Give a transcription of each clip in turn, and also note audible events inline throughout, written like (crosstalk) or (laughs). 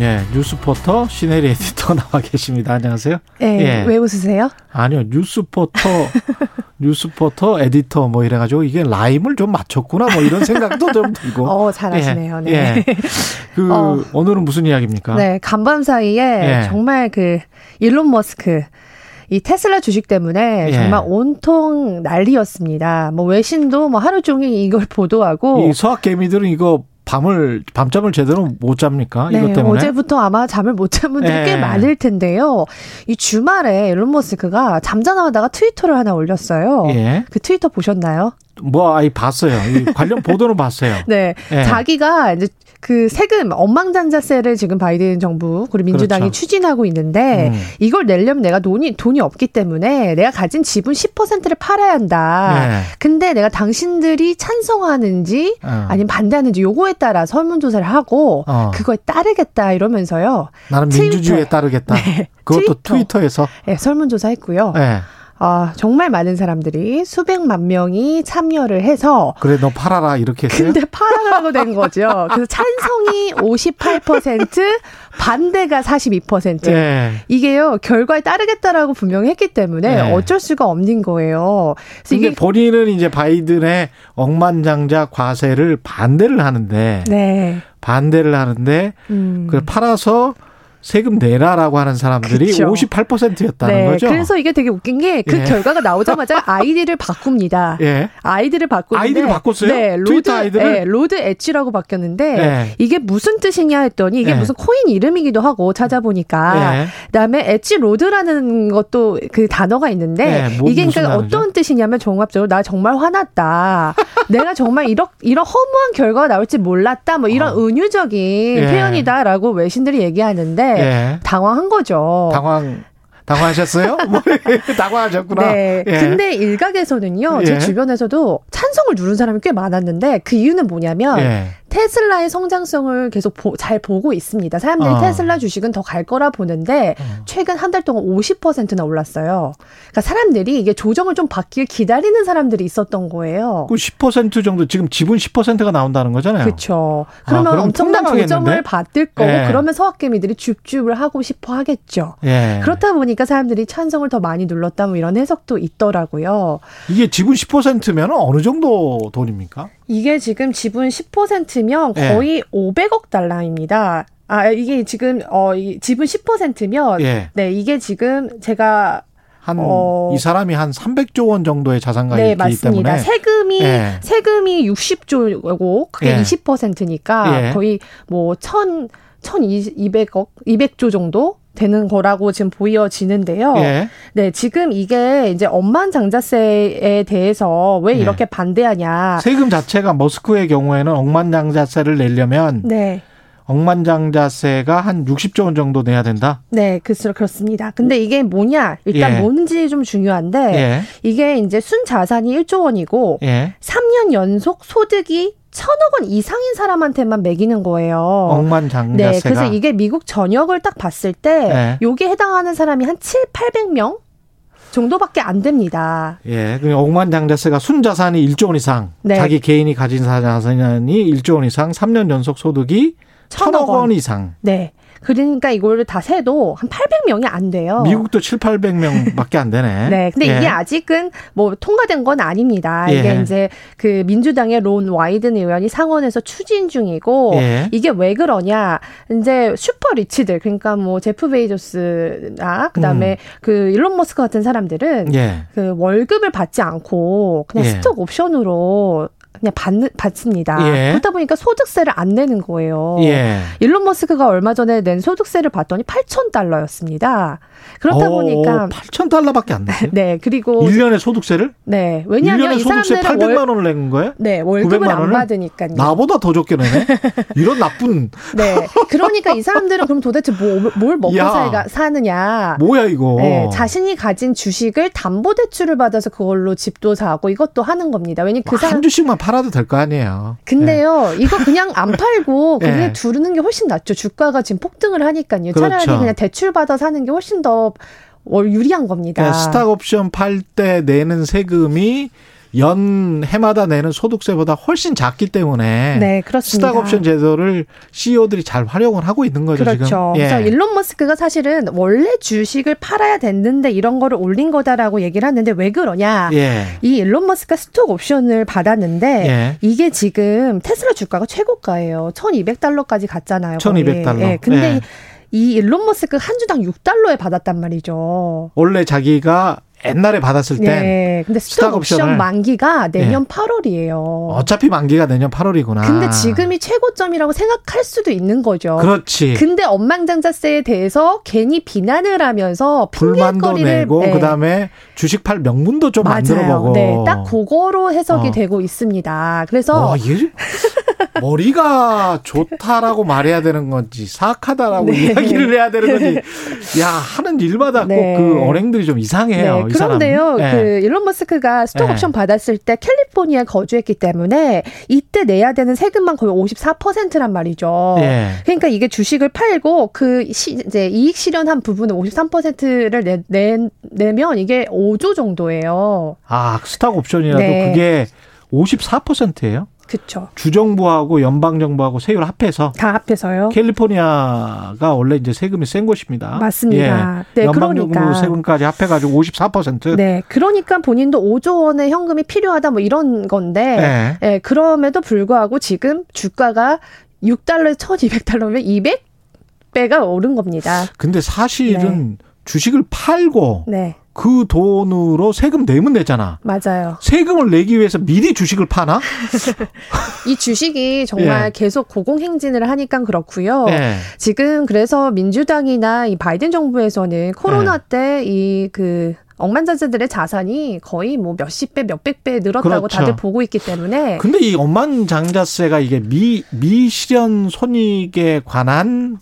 예, 뉴스포터 시네리 에디터 (laughs) 나와 계십니다. 안녕하세요. 네, 예. 왜 웃으세요? 아니요, 뉴스포터, (laughs) 뉴스포터 에디터 뭐 이래가지고 이게 라임을 좀 맞췄구나 뭐 이런 생각도 좀 들고. (laughs) 어, 잘하시네요. 예, 네. 예. 그, 어, 오늘은 무슨 이야기입니까? 네, 간밤 사이에 예. 정말 그 일론 머스크. 이 테슬라 주식 때문에 예. 정말 온통 난리였습니다. 뭐 외신도 뭐 하루 종일 이걸 보도하고 이 서학 개미들은 이거 밤을 밤잠을 제대로 못 잡니까? 네, 이것 때문에 어제부터 아마 잠을 못 잔 분들이 네. 꽤 많을 텐데요. 이 주말에 일론 머스크가 잠자나다가 트위터를 하나 올렸어요. 예. 그 트위터 보셨나요? 뭐 아이 봤어요. 관련 보도는 봤어요. 네, 예. 자기가 이제 그 세금 억망장자세를 지금 바이든 정부 그리고 민주당이 그렇죠. 추진하고 있는데 음. 이걸 내려면 내가 돈이 돈이 없기 때문에 내가 가진 지분 10%를 팔아야 한다. 네. 근데 내가 당신들이 찬성하는지 어. 아니면 반대하는지 요거에 따라 설문조사를 하고 어. 그거에 따르겠다 이러면서요. 나는 민주주의에 따르겠다. 네. 그것도 트위터. 트위터에서 네, 설문조사했고요. 네. 아, 정말 많은 사람들이 수백만 명이 참여를 해서 그래 너 팔아라 이렇게 했어요? 근데 팔아라고 된 거죠. 그래서 찬성이 58% 반대가 42%. 네. 이게요. 결과에 따르겠다라고 분명히 했기 때문에 네. 어쩔 수가 없는 거예요. 그래서 이게 본인은 이제 바이든의 억만장자 과세를 반대를 하는데 네. 반대를 하는데 음. 그 팔아서 세금 내라라고 하는 사람들이 그렇죠. 58%였다는 네, 거죠. 그래서 이게 되게 웃긴 게 그 예. 결과가 나오자마자 (laughs) 아이디를 바꿉니다. 예. 아이디를 바꾸는데 아이디를 바꿨어요? 네, 로드 아이디를 네, Lord Edge라고 바뀌었는데 예. 이게 무슨 뜻이냐 했더니 이게 예. 무슨 코인 이름이기도 하고 찾아보니까 예. 그다음에 edgelord라는 것도 그 단어가 있는데 예, 뭐, 이게 그러니까 어떤 뜻이냐면 종합적으로 나 정말 화났다. (laughs) 내가 정말 이런 이런 허무한 결과가 나올지 몰랐다. 뭐 이런 어. 은유적인 표현이다라고 외신들이 얘기하는데 예. 당황한 거죠. 당황 당황하셨어요? (laughs) 뭐, 당황하셨구나. 네. 예. 근데 일각에서는요, 제 예. 주변에서도 찬성을 누른 사람이 꽤 많았는데 그 이유는 뭐냐면 예. 테슬라의 성장성을 계속 보, 잘 보고 있습니다. 사람들이 어. 테슬라 주식은 더 갈 거라 보는데 어. 최근 한 달 동안 50%나 올랐어요. 그러니까 사람들이 이게 조정을 좀 받길 기다리는 사람들이 있었던 거예요. 그 10% 정도 지금 지분 10%가 나온다는 거잖아요. 그렇죠. 그러면 아, 엄청난 조정을 받을 거고 예. 그러면 서학개미들이 줍줍을 하고 싶어 하겠죠. 예. 그렇다 보니까 사람들이 찬성을 더 많이 눌렀다 뭐 이런 해석도 있더라고요. 이게 지분 10%면 어느 정도 돈입니까? 이게 지금 지분 10%면 거의 예. 500억 달러입니다. 아, 이게 지금, 어, 지분 10%면, 예. 네, 이게 지금 제가 한, 어, 이 사람이 한 300조 원 정도의 자산가이기 네, 맞습니다. 세금이, 예. 세금이 60조고, 그게 예. 20%니까 예. 거의 뭐, 1 1200억, 200조 정도 되는 거라고 지금 보여지는데요. 예. 네, 지금 이게 이제 억만장자세에 대해서 왜 예. 이렇게 예. 반대하냐. 세금 자체가 머스크의 경우에는 억만 장자세를 내려면 네. 억만장자세가 한 60조 원 정도 내야 된다? 네, 그렇습니다. 근데 이게 뭐냐? 일단 예. 뭔지 좀 중요한데, 예. 이게 이제 순 자산이 1조 원이고, 예. 3년 연속 소득이 천억 원 이상인 사람한테만 매기는 거예요. 억만장자세가. 네, 그래서 이게 미국 전역을 딱 봤을 때 네. 요게 해당하는 사람이 한 7, 800명 정도밖에 안 됩니다. 예, 그 억만장자세가 순자산이 1조 원 이상, 네. 자기 개인이 가진 자산이 1조 원 이상, 3년 연속 소득이 천억 원 이상. 네. 그러니까 이거를 다 세도 한 800명이 안 돼요. 미국도 7, 800명밖에 안 되네. (laughs) 네. 근데 예. 이게 아직은 뭐 통과된 건 아닙니다. 예. 이게 이제 그 민주당의 론 와이든 의원이 상원에서 추진 중이고 예. 이게 왜 그러냐? 이제 슈퍼 리치들 그러니까 뭐 제프 베이조스나 그다음에 음. 그 일론 머스크 같은 사람들은 예. 그 월급을 받지 않고 그냥 예. 스톡 옵션으로 그냥 받, 받습니다. 예. 그렇다 보니까 소득세를 안 내는 거예요. 예. 일론 머스크가 얼마 전에 낸 소득세를 봤더니 8천 달러였습니다. 그렇다 오, 보니까 8천 달러밖에 안 내요. (laughs) 네, 그리고 1년에 소득세를? 네, 왜냐하면 이 사람들은 800만 원을 낸 거예요? 네, 월급을 안 받으니까요. 나보다 더 적게 내네. (laughs) 이런 나쁜. 네, 그러니까 이 사람들은 그럼 도대체 뭐, 뭘 먹고 야, 살가, 사느냐? 뭐야 이거? 네, 자신이 가진 주식을 담보 대출을 받아서 그걸로 집도 사고 이것도 하는 겁니다. 왜냐 그 사람 한 주씩만 팔아도 될 거 아니에요. 근데요, 네. 이거 그냥 안 팔고 그냥 네. 두르는 게 훨씬 낫죠. 주가가 지금 폭등을 하니까요. 그렇죠. 차라리 그냥 대출 받아 사는 게 훨씬 더 유리한 겁니다. 그러니까 스탁 옵션 팔 때 내는 세금이 연 해마다 내는 소득세보다 훨씬 작기 때문에 네, 그렇습니다. 스탁옵션 제도를 CEO들이 잘 활용을 하고 있는 거죠 그렇죠. 지금. 예. 그래서 일론 머스크가 사실은 원래 주식을 팔아야 됐는데 이런 거를 올린 거다라고 얘기를 하는데 왜 그러냐? 예. 이 일론 머스크가 스톡 옵션을 받았는데 예. 이게 지금 테슬라 주가가 최고가예요. 1,200달러까지 갔잖아요. 1,200달러. 예. 근데 예. 이 일론 머스크 한 주당 6달러에 받았단 말이죠. 원래 자기가 옛날에 받았을 때. 네. 근데 스톡 옵션 만기가 내년 네. 8월이에요. 어차피 만기가 내년 8월이구나. 근데 지금이 최고점이라고 생각할 수도 있는 거죠. 그렇지. 근데 엄망장자세에 대해서 괜히 비난을 하면서 불만도 내고 네. 그다음에 주식 팔 명분도 좀 맞아요. 만들어 보고. 네. 딱 그거로 해석이 어. 되고 있습니다. 그래서 와, 머리가 좋다라고 말해야 되는 건지 사악하다라고 네. 이야기를 해야 되는 건지 야 하는 일마다 네. 꼭그 언행들이 좀 이상해요. 네. 그런데요, 네. 그 일론 머스크가 스톡옵션 네. 받았을 때 캘리포니아에 거주했기 때문에 이때 내야 되는 세금만 거의 54%란 말이죠. 네. 그러니까 이게 주식을 팔고 그 시, 이제 이익 실현한 부분의 53%를 내, 내, 내면 이게 5조 정도예요. 아 스탁 옵션이라도 네. 그게 54%예요? 그렇죠. 주정부하고 연방 정부하고 세율 합해서 다 합해서요. 캘리포니아가 원래 이제 세금이 센 곳입니다. 맞습니다. 예. 네, 연방 정부 그러니까. 세금까지 합해 가지고 54%. 네, 그러니까 본인도 5조 원의 현금이 필요하다 뭐 이런 건데, 네. 네 그럼에도 불구하고 지금 주가가 6달러에 1,200달러면 200배가 오른 겁니다. 근데 사실은 네. 주식을 팔고. 네. 그 돈으로 세금 내면 되잖아. 맞아요. 세금을 내기 위해서 미리 주식을 파나? (laughs) 이 주식이 정말 예. 계속 고공행진을 하니까 그렇고요. 예. 지금 그래서 민주당이나 이 바이든 정부에서는 코로나 예. 때이 그 억만장자들의 자산이 거의 뭐 몇십 배, 몇백 배 늘었다고 그렇죠. 다들 보고 있기 때문에. 근데 이 억만장자세가 이게 미, 미실현 손익에 관한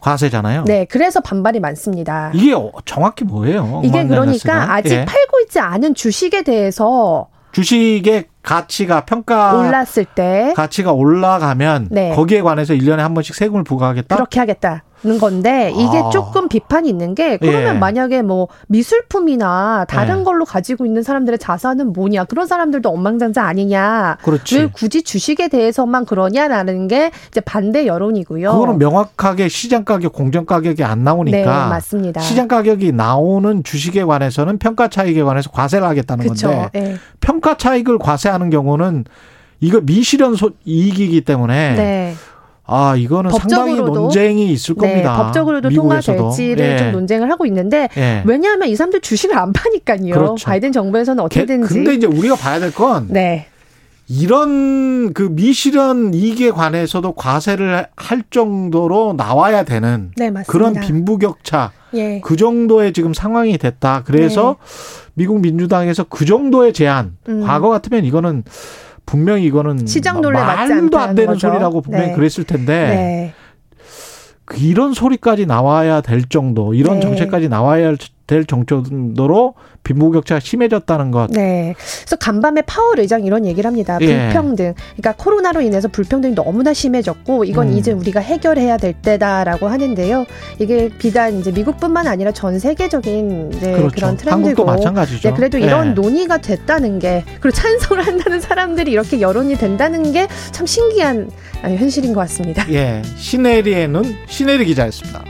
과세잖아요. 네, 그래서 반발이 많습니다. 이게 정확히 뭐예요? 이게 그러니까 아직 예. 팔고 있지 않은 주식에 대해서 주식의 가치가 평가 올랐을 때 가치가 올라가면 네. 거기에 관해서 1년에 한 번씩 세금을 부과하겠다. 그렇게 하겠다. 는 건데 이게 아. 조금 비판이 있는 게 그러면 예. 만약에 뭐 미술품이나 다른 예. 걸로 가지고 있는 사람들의 자산은 뭐냐 그런 사람들도 엉망장자 아니냐 그렇지. 왜 굳이 주식에 대해서만 그러냐라는 게 이제 반대 여론이고요. 그거는 명확하게 시장 가격 공정 가격이 안 나오니까 네, 맞습니다. 시장 가격이 나오는 주식에 관해서는 평가 차익에 관해서 과세를 하겠다는 그쵸. 건데 예. 평가 차익을 과세 하는 경우는 이거 미실현 이익이기 때문에 네. 아, 이거는 상당히 논쟁이 있을 네, 겁니다. 법적으로도 미국에서도. 통과될지를 예. 좀 논쟁을 하고 있는데 예. 왜냐하면 이 사람들 주식을 안 파니까요. 그렇죠. 바이든 정부에서는 어떻게든지. 근데 이제 우리가 봐야 될건 네. 이런 그 미실현 이익에 관해서도 과세를 할 정도로 나와야 되는 네, 그런 빈부격차 예. 그 정도의 지금 상황이 됐다. 그래서 네. 미국 민주당에서 그 정도의 제한 음. 과거 같으면 이거는 분명히 이거는 시장 논리 말도 안 되는 거죠. 소리라고 분명히 네. 그랬을 텐데 네. 이런 소리까지 나와야 될 정도, 이런 네. 정책까지 나와야 될 정도로 빈부격차가 심해졌다는 것. 네. 그래서 간밤에 파월 의장 이런 얘기를 합니다. 예. 불평등. 그러니까 코로나로 인해서 불평등이 너무나 심해졌고 이건 음. 이제 우리가 해결해야 될 때다라고 하는데요. 이게 비단 이제 미국뿐만 아니라 전 세계적인 이제 그렇죠. 그런 트렌드고. 마찬가지죠. 네, 그래도 이런 예. 논의가 됐다는 게 그리고 찬성을 한다는 사람들이 이렇게 여론이 된다는 게 참 신기한 현실인 것 같습니다. 예. 시네리에는 시네리 기자였습니다.